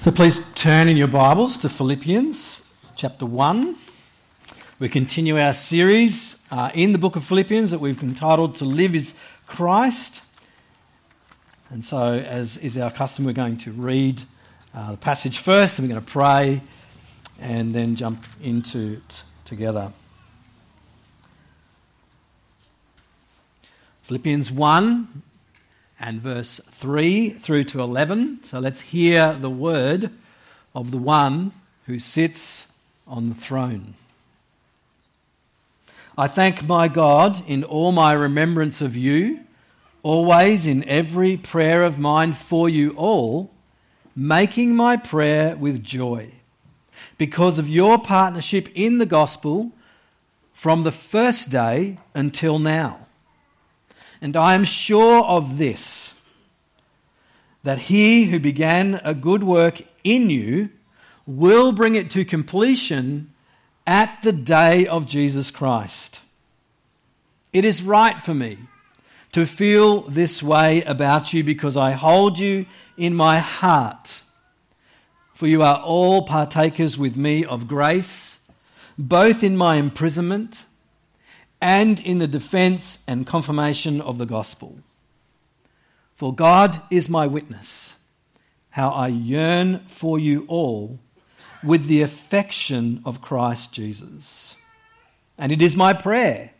So please turn in your Bibles to Philippians chapter 1. We continue our series uh, in the book of Philippians that we've entitled To Live is Christ. And so, as is our custom, we're going to read uh, the passage first, and we're going to pray, and then jump into it together. Philippians 1, and verse 3 through to 11. So let's hear the word of the one who sits on the throne. I thank my God in all my remembrance of you, always in every prayer of mine for you all, making my prayer with joy, because of your partnership in the gospel from the first day until now and I am sure of this that he who began a good work in you will bring it to completion at the day of Jesus Christ. It is right for me to feel this way about you because I hold you in my heart. For you are all partakers with me of grace, both in my imprisonment and in the defense and confirmation of the gospel. For God is my witness, how I yearn for you all with the affection of Christ Jesus. And it is my prayer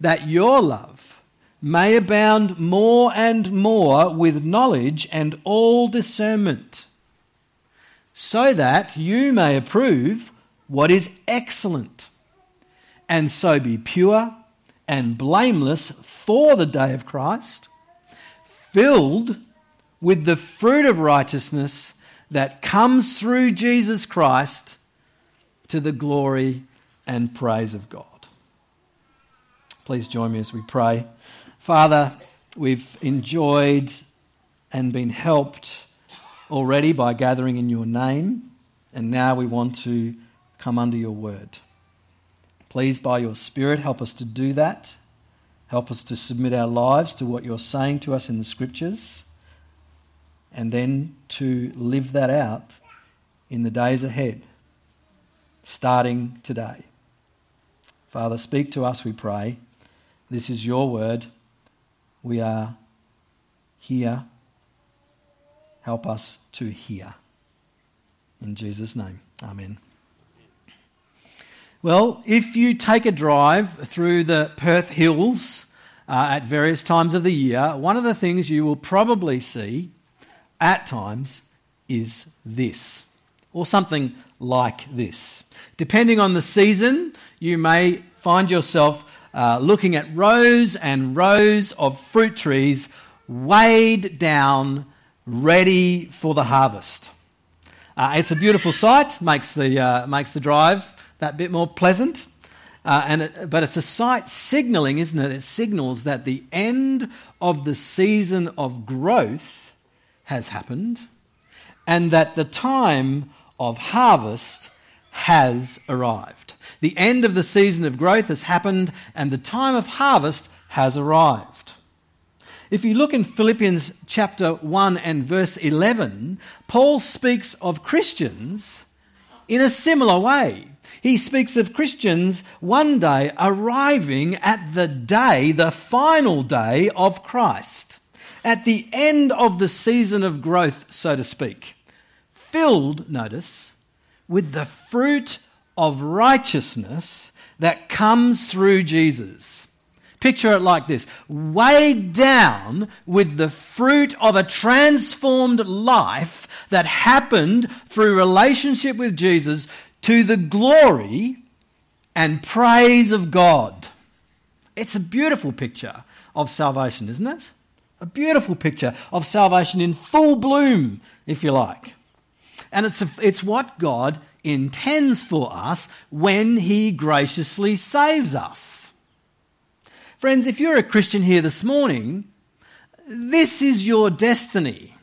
that your love may abound more and more with knowledge and all discernment, so that you may approve what is excellent and so be pure and blameless for the day of Christ, filled with the fruit of righteousness that comes through Jesus Christ to the glory and praise of God. Please join me as we pray. Father, we've enjoyed and been helped already by gathering in your name, and now we want to come under your word. Please, by your Spirit, help us to do that. Help us to submit our lives to what you're saying to us in the Scriptures, and then to live that out in the days ahead, starting today. Father, speak to us, we pray. This is your word. We are here. Help us to hear. In Jesus' name, amen. Well, if you take a drive through the Perth Hills uh, at various times of the year, one of the things you will probably see at times is this, or something like this. Depending on the season, you may find yourself uh, looking at rows and rows of fruit trees weighed down, ready for the harvest. Uh, it's a beautiful sight, makes the, uh, makes the drive that bit more pleasant. Uh, and it, but it's a sight signaling, isn't it? It signals that the end of the season of growth has happened and that the time of harvest has arrived. The end of the season of growth has happened and the time of harvest has arrived. If you look in Philippians chapter 1 and verse 11, Paul speaks of Christians in a similar way he speaks of Christians one day arriving at the day, the final day of Christ, at the end of the season of growth, so to speak, filled, notice, with the fruit of righteousness that comes through Jesus. Picture it like this weighed down with the fruit of a transformed life that happened through relationship with Jesus to the glory and praise of God. It's a beautiful picture of salvation, isn't it? A beautiful picture of salvation in full bloom, if you like. And it's, a, it's what God intends for us when He graciously saves us. Friends, if you're a Christian here this morning, this is your destiny.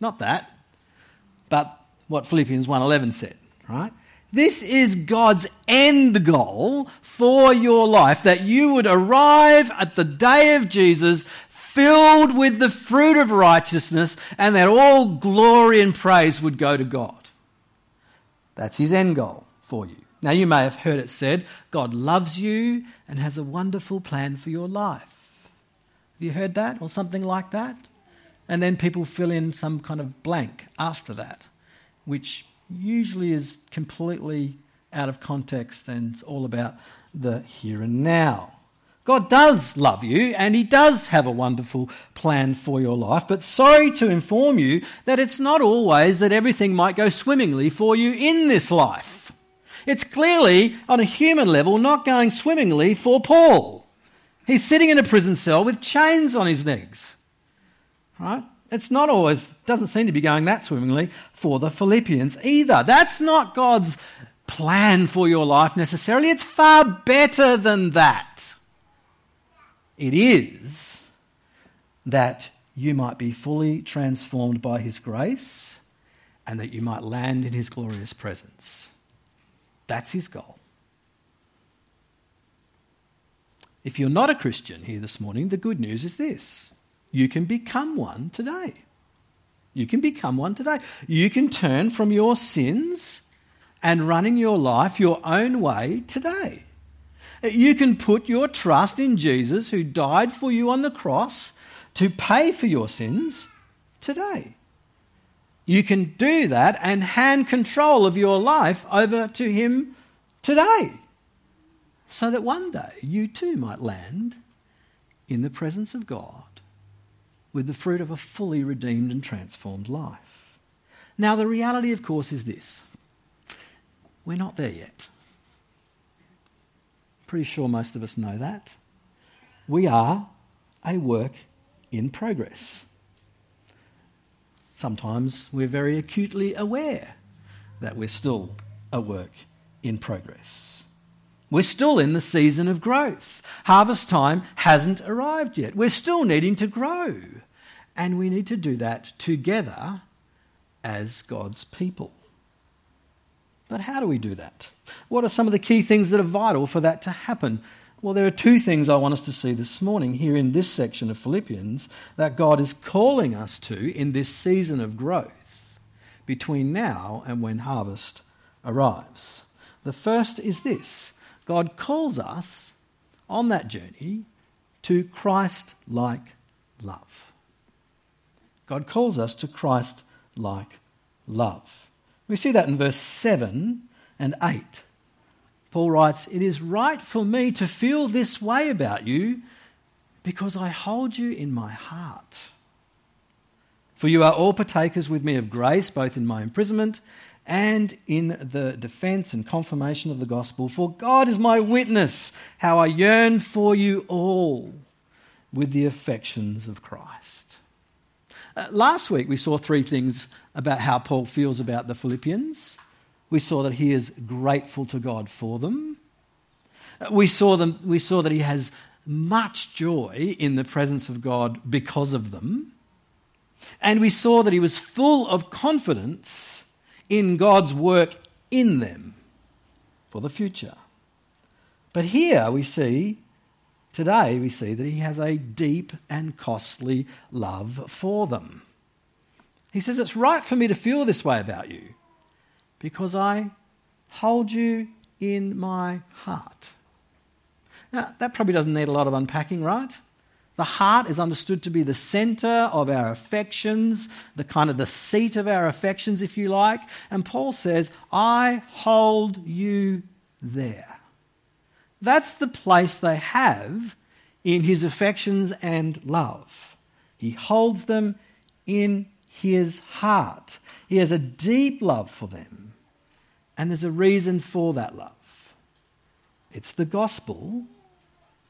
Not that, but what Philippians 1:11 said, right? This is God's end goal for your life that you would arrive at the day of Jesus filled with the fruit of righteousness, and that all glory and praise would go to God. That's his end goal for you. Now, you may have heard it said, God loves you and has a wonderful plan for your life. Have you heard that or something like that? And then people fill in some kind of blank after that, which usually is completely out of context and it's all about the here and now. God does love you and He does have a wonderful plan for your life, but sorry to inform you that it's not always that everything might go swimmingly for you in this life. It's clearly, on a human level, not going swimmingly for Paul. He's sitting in a prison cell with chains on his legs. Right? It's not always, doesn't seem to be going that swimmingly for the Philippians either. That's not God's plan for your life necessarily. It's far better than that. It is that you might be fully transformed by His grace and that you might land in His glorious presence. That's His goal. If you're not a Christian here this morning, the good news is this you can become one today. You can become one today. You can turn from your sins and running your life your own way today. You can put your trust in Jesus, who died for you on the cross to pay for your sins today. You can do that and hand control of your life over to Him today, so that one day you too might land in the presence of God with the fruit of a fully redeemed and transformed life. Now, the reality, of course, is this we're not there yet. Pretty sure most of us know that. We are a work in progress. Sometimes we're very acutely aware that we're still a work in progress. We're still in the season of growth. Harvest time hasn't arrived yet. We're still needing to grow. And we need to do that together as God's people. But how do we do that? What are some of the key things that are vital for that to happen? Well, there are two things I want us to see this morning here in this section of Philippians that God is calling us to in this season of growth between now and when harvest arrives. The first is this God calls us on that journey to Christ like love. God calls us to Christ like love. We see that in verse 7 and 8. Paul writes, It is right for me to feel this way about you because I hold you in my heart. For you are all partakers with me of grace, both in my imprisonment and in the defense and confirmation of the gospel. For God is my witness, how I yearn for you all with the affections of Christ. Uh, last week we saw three things about how Paul feels about the Philippians. We saw that he is grateful to God for them. Uh, we saw, them, we saw that he has much joy in the presence of God because of them. And we saw that he was full of confidence in God's work in them for the future. But here we see, today we see that he has a deep and costly love for them. He says, It's right for me to feel this way about you because I hold you in my heart. Now, that probably doesn't need a lot of unpacking, right? The heart is understood to be the center of our affections, the kind of the seat of our affections, if you like. And Paul says, I hold you there. That's the place they have in his affections and love. He holds them in his heart. He has a deep love for them. And there's a reason for that love it's the gospel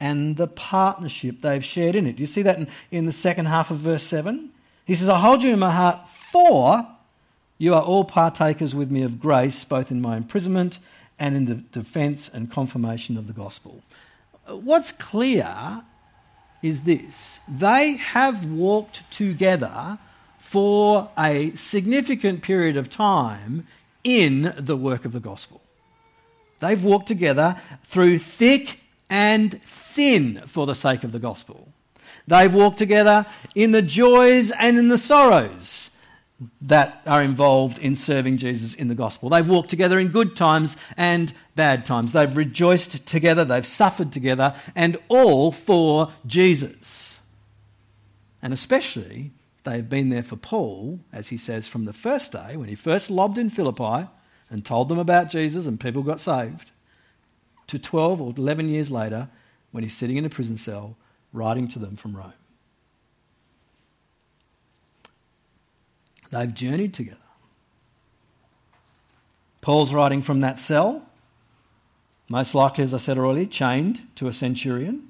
and the partnership they've shared in it. You see that in, in the second half of verse 7? He says, I hold you in my heart, for you are all partakers with me of grace, both in my imprisonment and in the defense and confirmation of the gospel. What's clear is this they have walked together for a significant period of time in the work of the gospel. They've walked together through thick and thin for the sake of the gospel. They've walked together in the joys and in the sorrows that are involved in serving Jesus in the gospel. They've walked together in good times and bad times. They've rejoiced together, they've suffered together, and all for Jesus. And especially, they've been there for Paul, as he says, from the first day when he first lobbed in Philippi and told them about Jesus and people got saved, to 12 or 11 years later when he's sitting in a prison cell writing to them from Rome. They've journeyed together. Paul's writing from that cell, most likely, as I said already, chained to a centurion.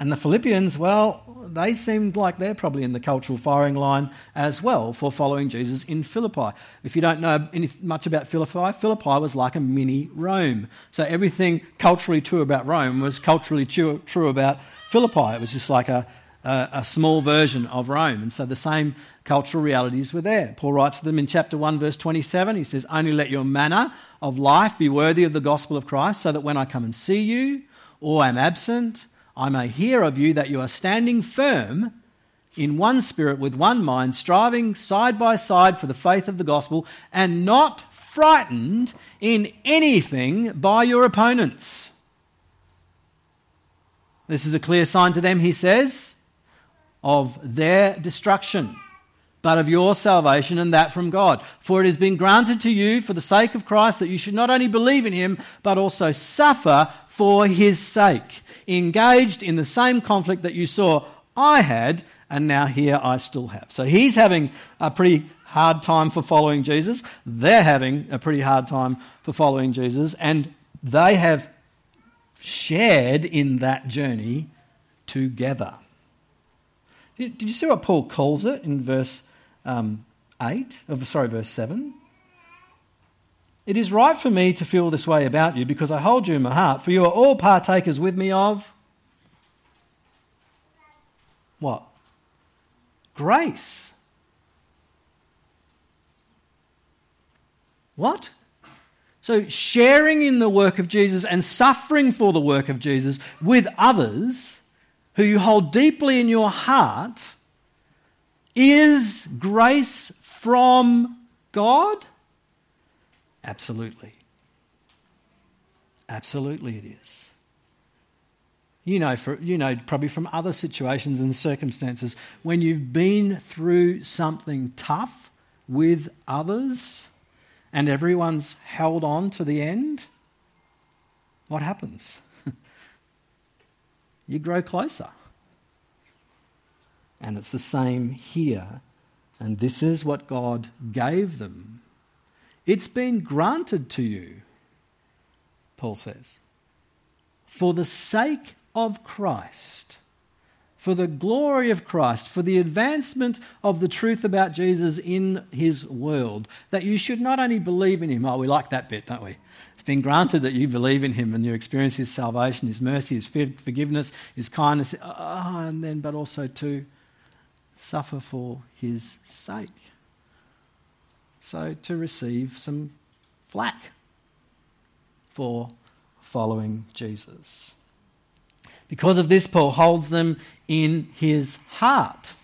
And the Philippians, well, they seemed like they're probably in the cultural firing line as well for following Jesus in Philippi. If you don't know much about Philippi, Philippi was like a mini Rome. So everything culturally true about Rome was culturally true, true about Philippi. It was just like a, a, a small version of Rome. And so the same cultural realities were there. Paul writes to them in chapter 1, verse 27. He says, Only let your manner of life be worthy of the gospel of Christ, so that when I come and see you or am absent, I may hear of you that you are standing firm in one spirit with one mind, striving side by side for the faith of the gospel, and not frightened in anything by your opponents. This is a clear sign to them, he says, of their destruction but of your salvation and that from God. For it has been granted to you for the sake of Christ that you should not only believe in him, but also suffer for his sake, engaged in the same conflict that you saw I had, and now here I still have. So he's having a pretty hard time for following Jesus. They're having a pretty hard time for following Jesus, and they have shared in that journey together. Did you see what Paul calls it in verse um, 8, of, sorry, verse 7. It is right for me to feel this way about you because I hold you in my heart, for you are all partakers with me of what? Grace. What? So, sharing in the work of Jesus and suffering for the work of Jesus with others who you hold deeply in your heart is grace from God? Absolutely. Absolutely, it is. You know, for, you know, probably from other situations and circumstances, when you've been through something tough with others and everyone's held on to the end, what happens? you grow closer. And it's the same here. And this is what God gave them. It's been granted to you, Paul says, for the sake of Christ, for the glory of Christ, for the advancement of the truth about Jesus in his world, that you should not only believe in him, oh, we like that bit, don't we? It's been granted that you believe in him and you experience his salvation, his mercy, his forgiveness, his kindness, oh, and then, but also to suffer for his sake. So, to receive some flack for following Jesus. Because of this, Paul holds them in his heart.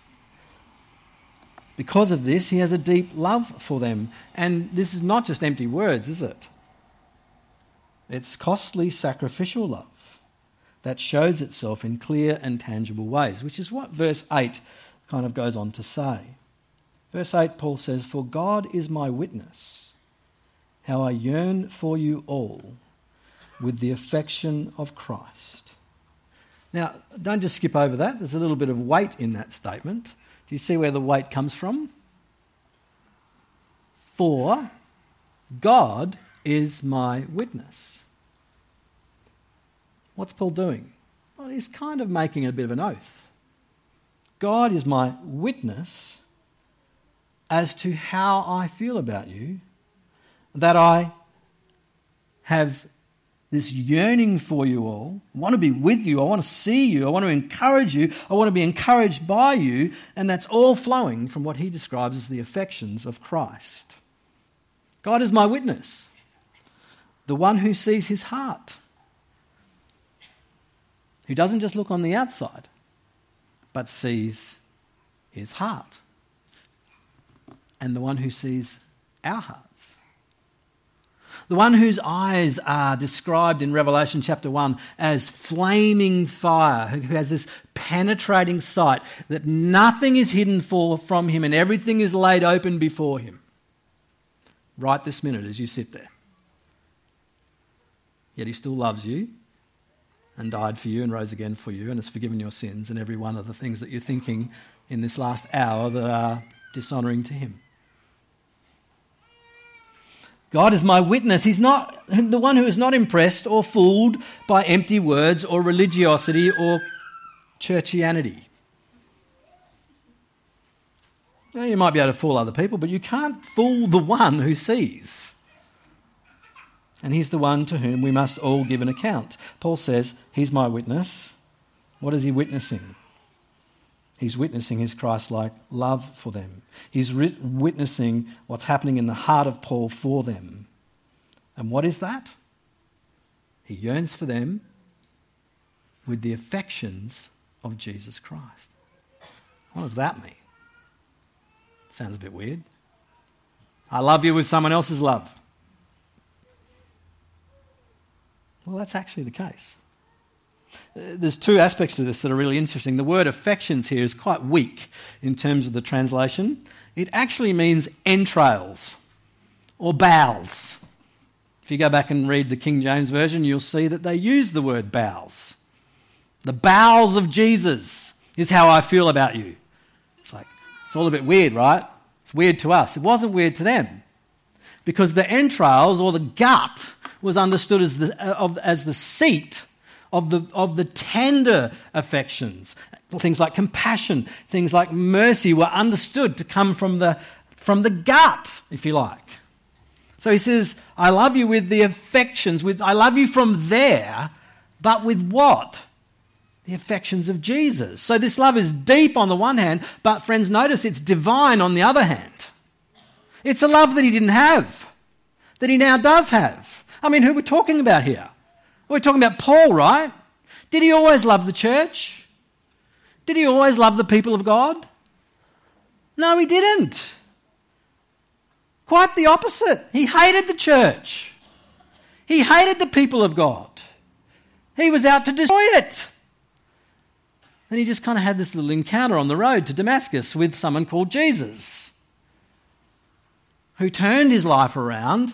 Because of this, he has a deep love for them. And this is not just empty words, is it? It's costly sacrificial love that shows itself in clear and tangible ways, which is what verse 8 kind of goes on to say. Verse 8, Paul says, For God is my witness, how I yearn for you all with the affection of Christ. Now, don't just skip over that. There's a little bit of weight in that statement. Do you see where the weight comes from? For God is my witness. What's Paul doing? Well, he's kind of making a bit of an oath. God is my witness as to how I feel about you, that I have this yearning for you all. I want to be with you. I want to see you. I want to encourage you. I want to be encouraged by you. And that's all flowing from what he describes as the affections of Christ. God is my witness, the one who sees his heart, who doesn't just look on the outside but sees his heart. And the one who sees our hearts. The one whose eyes are described in Revelation chapter 1 as flaming fire, who has this penetrating sight that nothing is hidden for, from him and everything is laid open before him. Right this minute as you sit there. Yet he still loves you and died for you and rose again for you and has forgiven your sins and every one of the things that you're thinking in this last hour that are dishonoring to him. God is my witness. He's not the one who is not impressed or fooled by empty words or religiosity or churchianity. Now, you might be able to fool other people, but you can't fool the one who sees. And he's the one to whom we must all give an account. Paul says, He's my witness. What is he witnessing? He's witnessing his Christ like love for them. He's ri- witnessing what's happening in the heart of Paul for them. And what is that? He yearns for them with the affections of Jesus Christ. What does that mean? Sounds a bit weird. I love you with someone else's love. Well, that's actually the case. Uh, there's two aspects to this that are really interesting. The word affections here is quite weak in terms of the translation. It actually means entrails or bowels. If you go back and read the King James Version, you'll see that they use the word bowels. The bowels of Jesus is how I feel about you. It's like, it's all a bit weird, right? It's weird to us. It wasn't weird to them. Because the entrails or the gut was understood as the, uh, of, as the seat of the, of the tender affections. Things like compassion, things like mercy were understood to come from the, from the gut, if you like. So he says, I love you with the affections, with I love you from there, but with what? The affections of Jesus. So this love is deep on the one hand, but friends, notice it's divine on the other hand. It's a love that he didn't have, that he now does have. I mean, who we're talking about here? We're talking about Paul, right? Did he always love the church? Did he always love the people of God? No, he didn't. Quite the opposite. He hated the church. He hated the people of God. He was out to destroy it. Then he just kind of had this little encounter on the road to Damascus with someone called Jesus, who turned his life around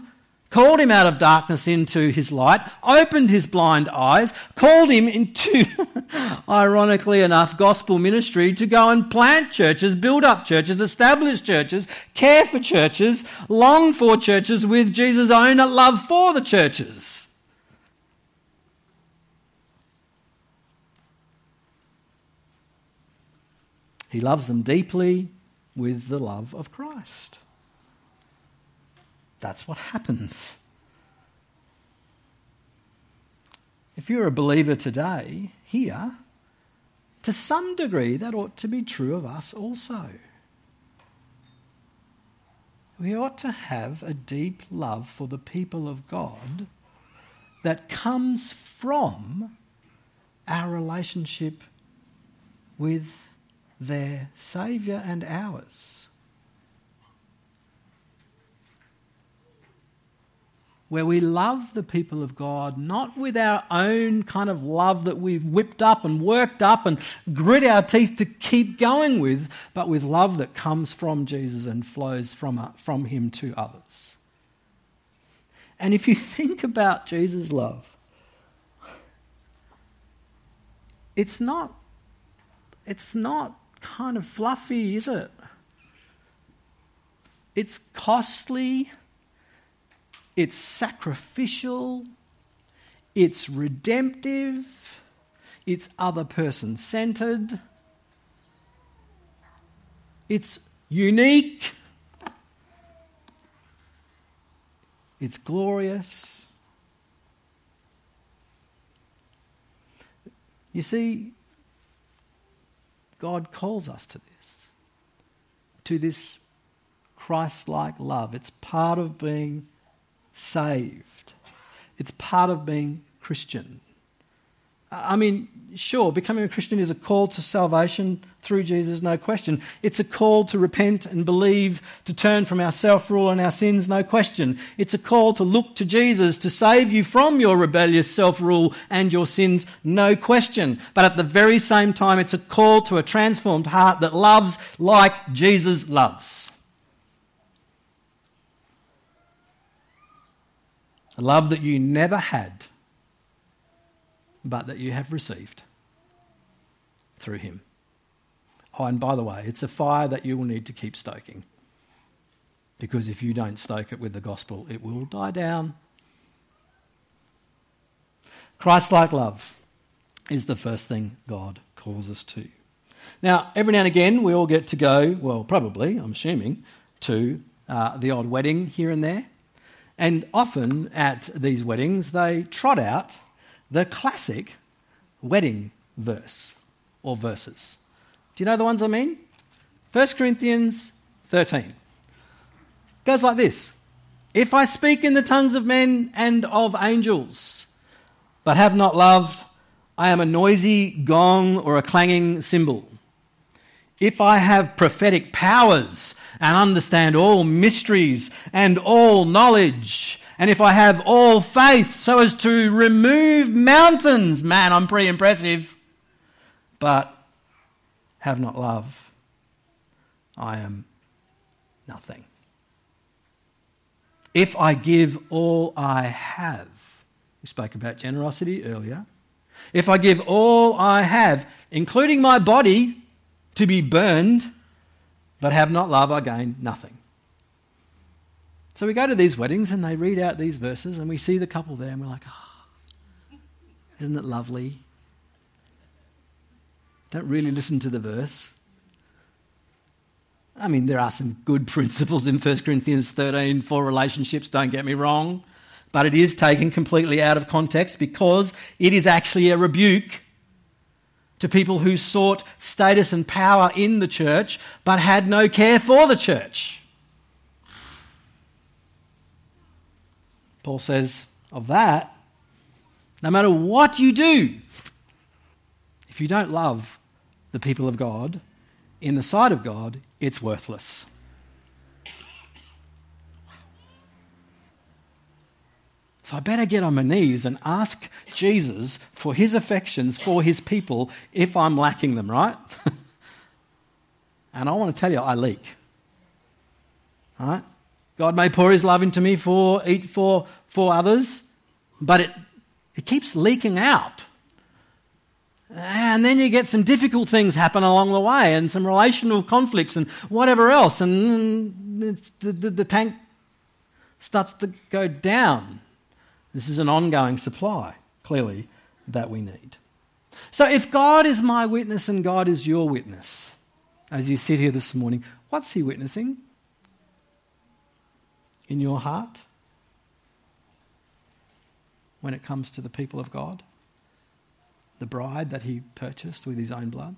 called him out of darkness into his light, opened his blind eyes, called him into, ironically enough, gospel ministry to go and plant churches, build up churches, establish churches, care for churches, long for churches with Jesus' own love for the churches. He loves them deeply with the love of Christ. That's what happens. If you're a believer today, here, to some degree, that ought to be true of us also. We ought to have a deep love for the people of God that comes from our relationship with their Saviour and ours. Where we love the people of God, not with our own kind of love that we've whipped up and worked up and grit our teeth to keep going with, but with love that comes from Jesus and flows from, uh, from Him to others. And if you think about Jesus' love, it's not, it's not kind of fluffy, is it? It's costly it's sacrificial, it's redemptive, it's other person centered, it's unique, it's glorious. You see, God calls us to this, to this Christ like love. It's part of being saved. It's part of being Christian. I mean, sure, becoming a Christian is a call to salvation through Jesus, no question. It's a call to repent and believe, to turn from our self rule and our sins, no question. It's a call to look to Jesus to save you from your rebellious self rule and your sins, no question. But at the very same time, it's a call to a transformed heart that loves like Jesus loves. A love that you never had, but that you have received through him. Oh, and by the way, it's a fire that you will need to keep stoking. Because if you don't stoke it with the gospel, it will die down. Christ like love is the first thing God calls us to. Now, every now and again, we all get to go, well, probably, I'm assuming, to uh, the odd wedding here and there. And often at these weddings, they trot out the classic wedding verse or verses. Do you know the ones I mean? 1 Corinthians 13 goes like this If I speak in the tongues of men and of angels, but have not love, I am a noisy gong or a clanging cymbal. If I have prophetic powers and understand all mysteries and all knowledge, and if I have all faith so as to remove mountains, man, I'm pretty impressive. But have not love, I am nothing. If I give all I have, we spoke about generosity earlier. If I give all I have, including my body, to be burned, but have not love, I gain nothing. So we go to these weddings and they read out these verses, and we see the couple there, and we're like, oh, isn't it lovely? Don't really listen to the verse. I mean, there are some good principles in 1 Corinthians 13 for relationships, don't get me wrong, but it is taken completely out of context because it is actually a rebuke to people who sought status and power in the church but had no care for the church. Paul says of that, no matter what you do, if you don't love the people of God, in the sight of God, it's worthless. I better get on my knees and ask Jesus for his affections for his people if I'm lacking them, right? and I want to tell you, I leak. Right? God may pour his love into me for, for, for others, but it, it keeps leaking out. And then you get some difficult things happen along the way and some relational conflicts and whatever else. And the, the, the tank starts to go down. This is an ongoing supply, clearly, that we need. So if God is my witness and God is your witness, as you sit here this morning, what's He witnessing? In your heart? When it comes to the people of God? the bride that he purchased with his own blood?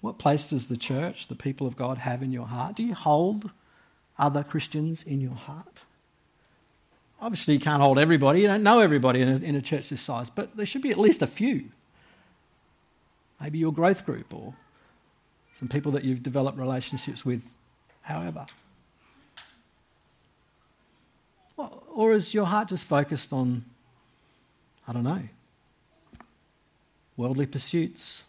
What place does the church, the people of God, have in your heart? Do you hold other Christians in your heart? Obviously, you can't hold everybody. You don't know everybody in a, in a church this size, but there should be at least a few. Maybe your growth group or some people that you've developed relationships with, however. or is your heart just focused on I don't know. Worldly pursuits.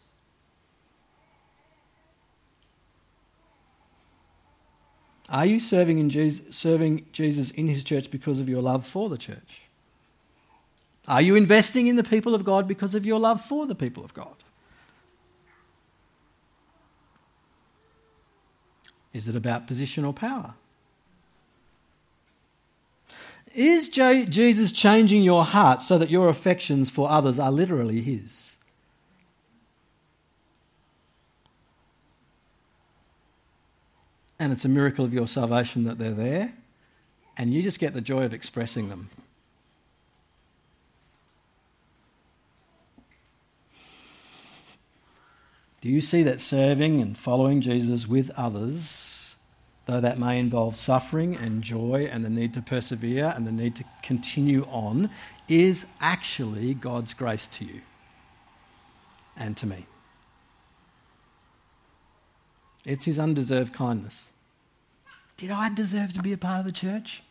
Are you serving, in Jesus, serving Jesus in his church because of your love for the church? Are you investing in the people of God because of your love for the people of God? Is it about position or power? Is Jesus changing your heart so that your affections for others are literally His? And it's a miracle of your salvation that they're there, and you just get the joy of expressing them. Do you see that serving and following Jesus with others though that may involve suffering and joy and the need to persevere and the need to continue on, is actually God's grace to you and to me. It's His undeserved kindness. Did I deserve to be a part of the church?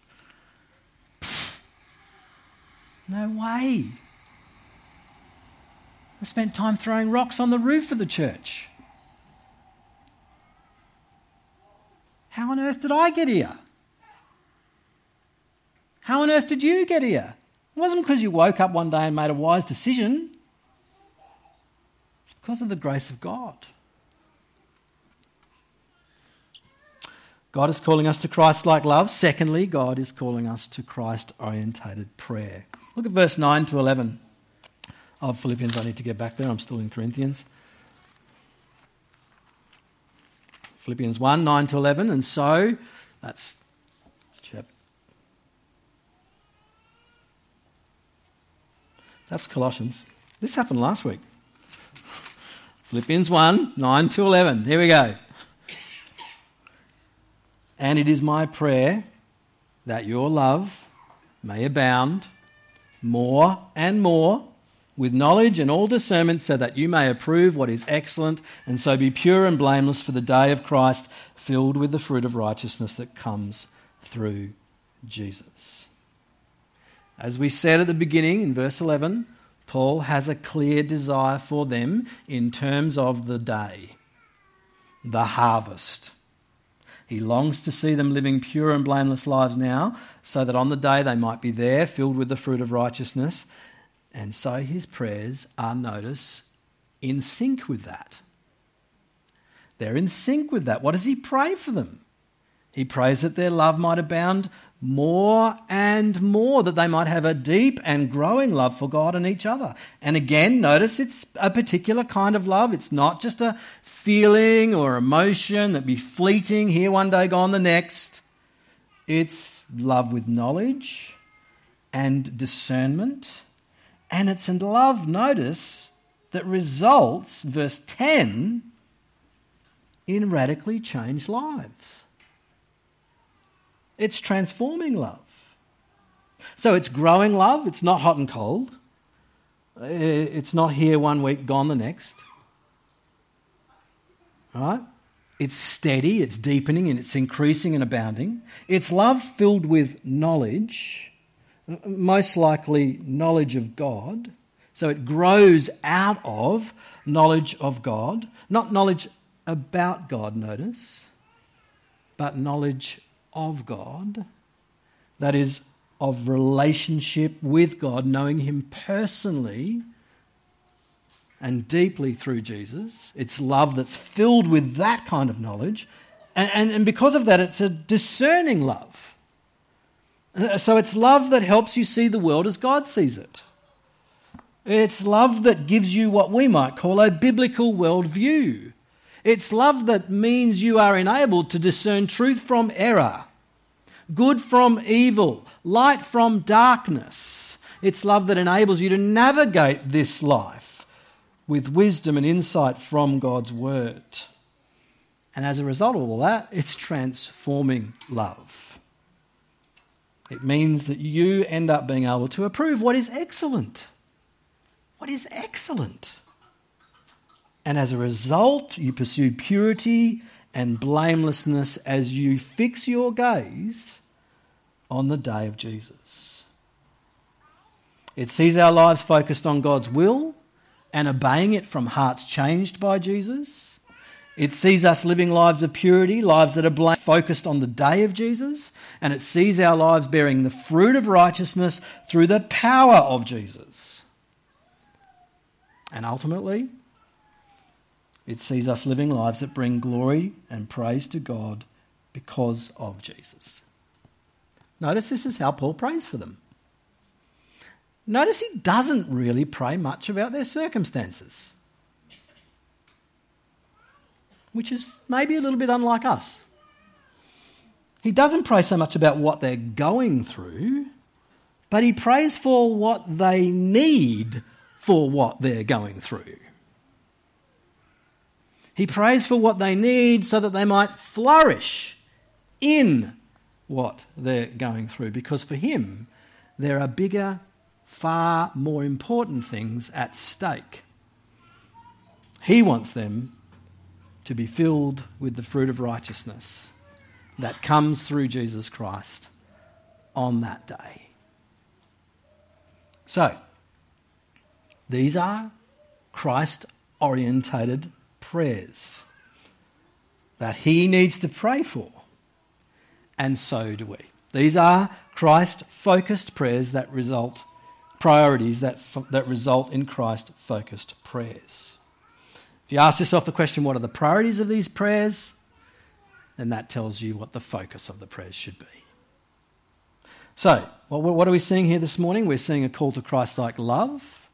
No way. I spent time throwing rocks on the roof of the church. How on earth did I get here? How on earth did you get here? It wasn't because you woke up one day and made a wise decision. It's because of the grace of God. God is calling us to Christ like love. Secondly, God is calling us to Christ orientated prayer. Look at verse 9 to 11 of Philippians. I need to get back there. I'm still in Corinthians. Philippians 1 9 to 11. And so, that's chapter. That's Colossians. This happened last week. Philippians 1 9 to 11. Here we go. And it is my prayer that your love may abound more and more with knowledge and all discernment, so that you may approve what is excellent, and so be pure and blameless for the day of Christ, filled with the fruit of righteousness that comes through Jesus. As we said at the beginning in verse 11, Paul has a clear desire for them in terms of the day, the harvest. He longs to see them living pure and blameless lives now, so that on the day they might be there, filled with the fruit of righteousness, and so his prayers are, notice, in sync with that. They're in sync with that. What does he pray for them? He prays that their love might abound more and more, that they might have a deep and growing love for God and each other. And again, notice it's a particular kind of love. It's not just a feeling or emotion that be fleeting here one day, gone the next. It's love with knowledge and discernment and it's in love, notice, that results, verse 10, in radically changed lives. It's transforming love. So it's growing love, it's not hot and cold. It's not here one week, gone the next. Right? It's steady, it's deepening, and it's increasing and abounding. It's love filled with knowledge most likely knowledge of God. So it grows out of knowledge of God, not knowledge about God, notice, but knowledge of God. That is, of relationship with God, knowing Him personally and deeply through Jesus. It's love that's filled with that kind of knowledge. And, and, and because of that, it's a discerning love. Uh, so it's love that helps you see the world as God sees it. It's love that gives you what we might call a biblical worldview. It's love that means you are enabled to discern truth from error, good from evil, light from darkness. It's love that enables you to navigate this life with wisdom and insight from God's Word. And as a result of all that, it's transforming love. It means that you end up being able to approve what is excellent. What is excellent? And as a result, you pursue purity and blamelessness as you fix your gaze on the day of Jesus. It sees our lives focused on God's will and obeying it from hearts changed by Jesus. It sees us living lives of purity, lives that are focused on the day of Jesus, and it sees our lives bearing the fruit of righteousness through the power of Jesus. And ultimately, it sees us living lives that bring glory and praise to God because of Jesus. Notice this is how Paul prays for them. Notice he doesn't really pray much about their circumstances which is maybe a little bit unlike us. He doesn't pray so much about what they're going through, but he prays for what they need for what they're going through. He prays for what they need so that they might flourish in what they're going through because for him, there are bigger, far more important things at stake. He wants them to be filled with the fruit of righteousness that comes through Jesus Christ on that day. So, these are Christ orientated prayers that he needs to pray for, and so do we. These are Christ focused prayers that result, priorities that, that result in Christ focused prayers. If you ask yourself the question, what are the priorities of these prayers? Then that tells you what the focus of the prayers should be. So, what are we seeing here this morning? We're seeing a call to Christ like love,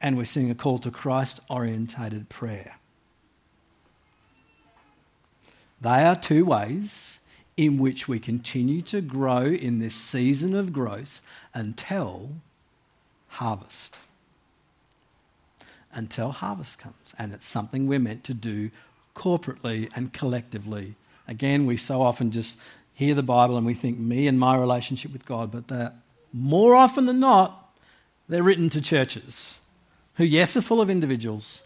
and we're seeing a call to Christ orientated prayer. They are two ways in which we continue to grow in this season of growth until harvest. Until harvest comes. And it's something we're meant to do corporately and collectively. Again, we so often just hear the Bible and we think me and my relationship with God, but they're more often than not, they're written to churches who, yes, are full of individuals,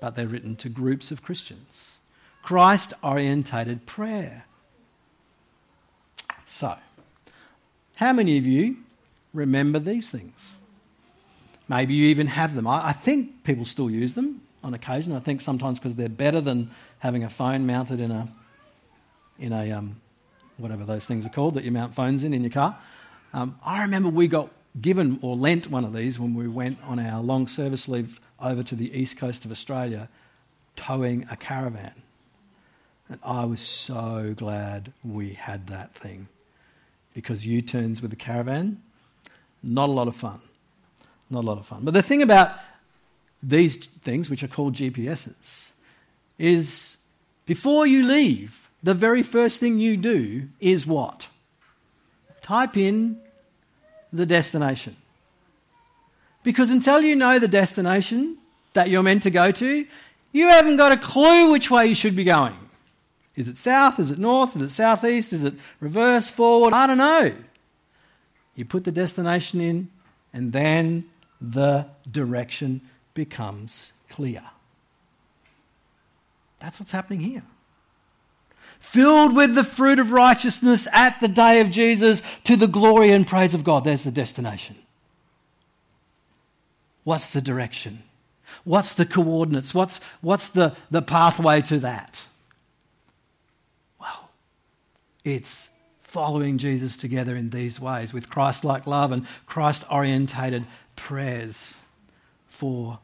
but they're written to groups of Christians. Christ orientated prayer. So, how many of you remember these things? Maybe you even have them. I, I think people still use them on occasion. I think sometimes because they're better than having a phone mounted in a in a um, whatever those things are called that you mount phones in in your car. Um, I remember we got given or lent one of these when we went on our long service leave over to the east coast of Australia, towing a caravan. And I was so glad we had that thing because U turns with a caravan, not a lot of fun. Not a lot of fun. But the thing about these things, which are called GPSs, is before you leave, the very first thing you do is what? Type in the destination. Because until you know the destination that you're meant to go to, you haven't got a clue which way you should be going. Is it south? Is it north? Is it southeast? Is it reverse, forward? I don't know. You put the destination in, and then the direction becomes clear. That's what's happening here. Filled with the fruit of righteousness at the day of Jesus to the glory and praise of God. There's the destination. What's the direction? What's the coordinates? What's, what's the, the pathway to that? It's following Jesus together in these ways with Christ like love and Christ orientated prayers for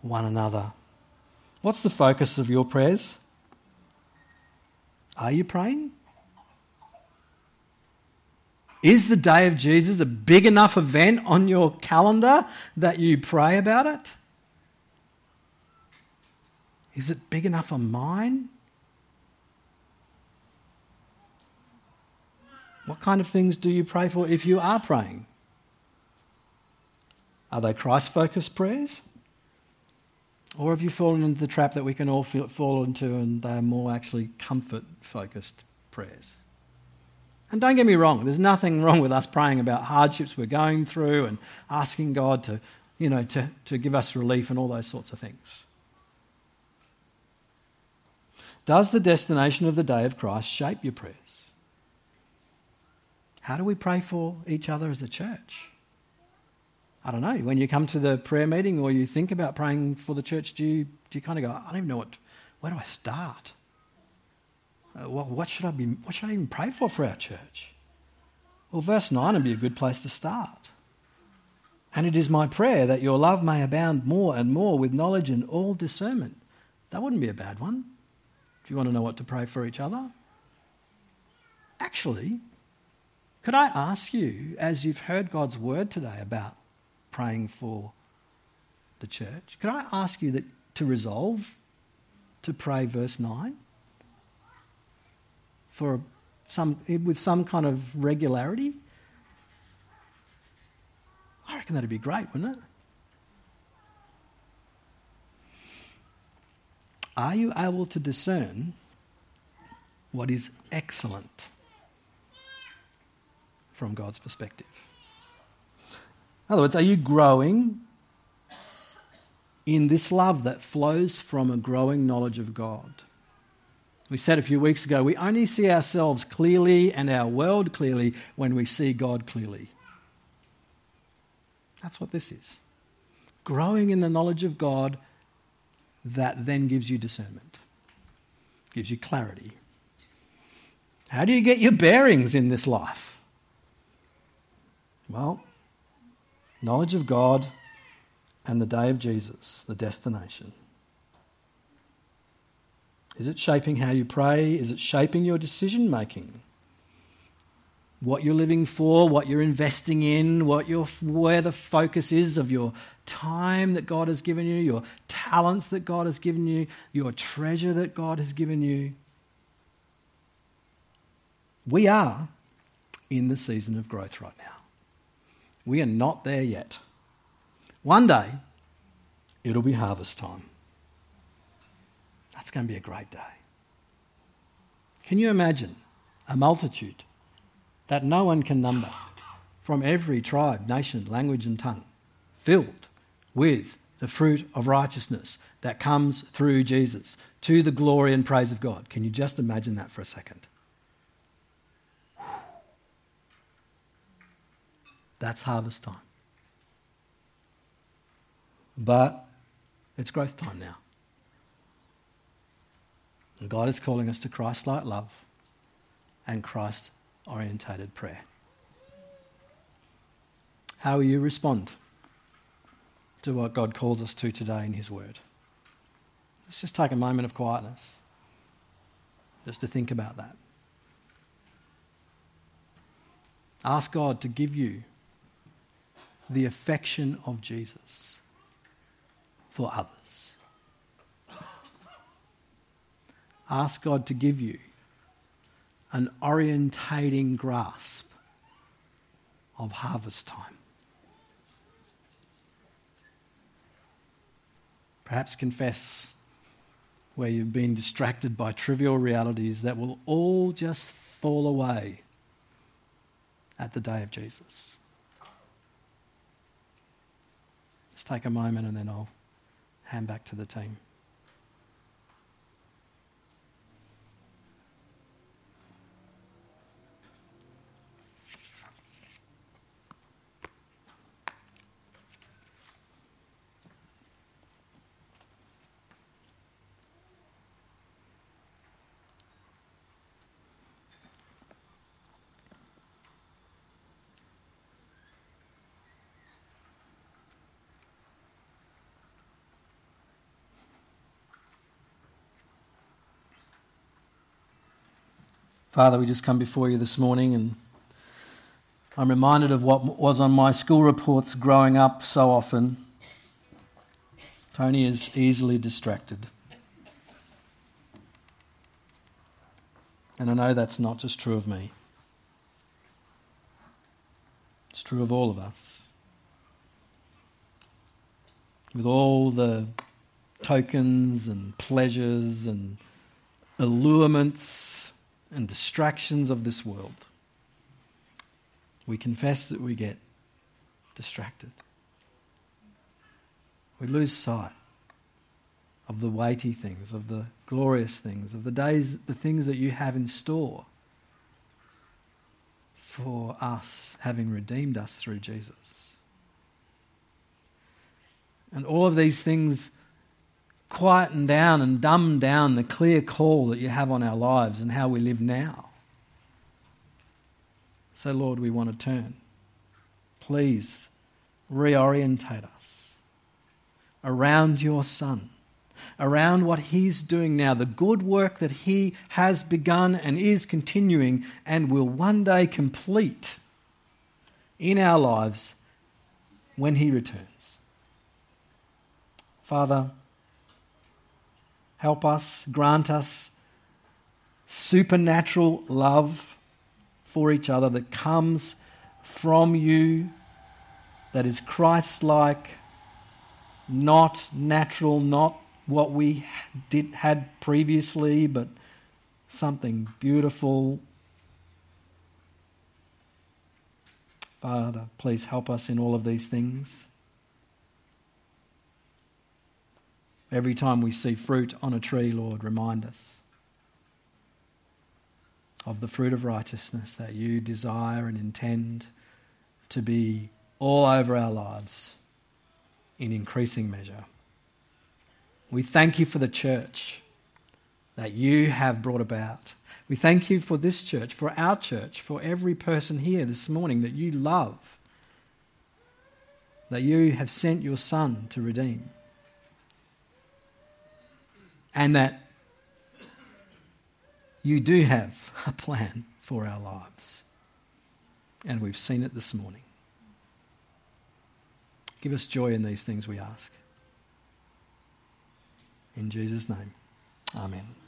one another. What's the focus of your prayers? Are you praying? Is the day of Jesus a big enough event on your calendar that you pray about it? Is it big enough on mine? What kind of things do you pray for if you are praying? Are they Christ focused prayers? Or have you fallen into the trap that we can all fall into and they're more actually comfort focused prayers? And don't get me wrong, there's nothing wrong with us praying about hardships we're going through and asking God to, you know, to, to give us relief and all those sorts of things. Does the destination of the day of Christ shape your prayers? How do we pray for each other as a church? I don't know. When you come to the prayer meeting or you think about praying for the church, do you, do you kind of go, I don't even know what, where do I start? Uh, what, what, should I be, what should I even pray for for our church? Well, verse 9 would be a good place to start. And it is my prayer that your love may abound more and more with knowledge and all discernment. That wouldn't be a bad one if you want to know what to pray for each other. Actually, could I ask you, as you've heard God's word today about praying for the church, could I ask you that to resolve to pray verse 9 for some, with some kind of regularity? I reckon that'd be great, wouldn't it? Are you able to discern what is excellent? From God's perspective. In other words, are you growing in this love that flows from a growing knowledge of God? We said a few weeks ago, we only see ourselves clearly and our world clearly when we see God clearly. That's what this is. Growing in the knowledge of God that then gives you discernment, gives you clarity. How do you get your bearings in this life? Well, knowledge of God and the day of Jesus, the destination. Is it shaping how you pray? Is it shaping your decision making? What you're living for, what you're investing in, what your, where the focus is of your time that God has given you, your talents that God has given you, your treasure that God has given you. We are in the season of growth right now. We are not there yet. One day, it'll be harvest time. That's going to be a great day. Can you imagine a multitude that no one can number from every tribe, nation, language, and tongue, filled with the fruit of righteousness that comes through Jesus to the glory and praise of God? Can you just imagine that for a second? That's harvest time. But it's growth time now. And God is calling us to Christ like love and Christ orientated prayer. How will you respond to what God calls us to today in His Word? Let's just take a moment of quietness just to think about that. Ask God to give you the affection of Jesus for others. Ask God to give you an orientating grasp of harvest time. Perhaps confess where you've been distracted by trivial realities that will all just fall away at the day of Jesus. Let's take a moment and then I'll hand back to the team. Father, we just come before you this morning and I'm reminded of what was on my school reports growing up so often. Tony is easily distracted. And I know that's not just true of me, it's true of all of us. With all the tokens and pleasures and allurements and distractions of this world, we confess that we get distracted. We lose sight of the weighty things, of the glorious things, of the days, the things that you have in store for us, having redeemed us through Jesus. And all of these things quieten down and dumb down the clear call that you have on our lives and how we live now. So, Lord, we want to turn. Please reorientate us around your Son, around what He's doing now, the good work that He has begun and is continuing and will one day complete in our lives when He returns. Father, Help us, grant us supernatural love for each other that comes from you, that is Christ like, not natural, not what we did, had previously, but something beautiful, Father, please help us in all of these things. Every time we see fruit on a tree, Lord, remind us of the fruit of righteousness that you desire and intend to be all over our lives in increasing measure. We thank you for the church that you have brought about. We thank you for this church, for our church, for every person here this morning that you love, that you have sent your Son to redeem, and that you do have a plan for our lives. And we've seen it this morning. Give us joy in these things, we ask. In Jesus' name, amen.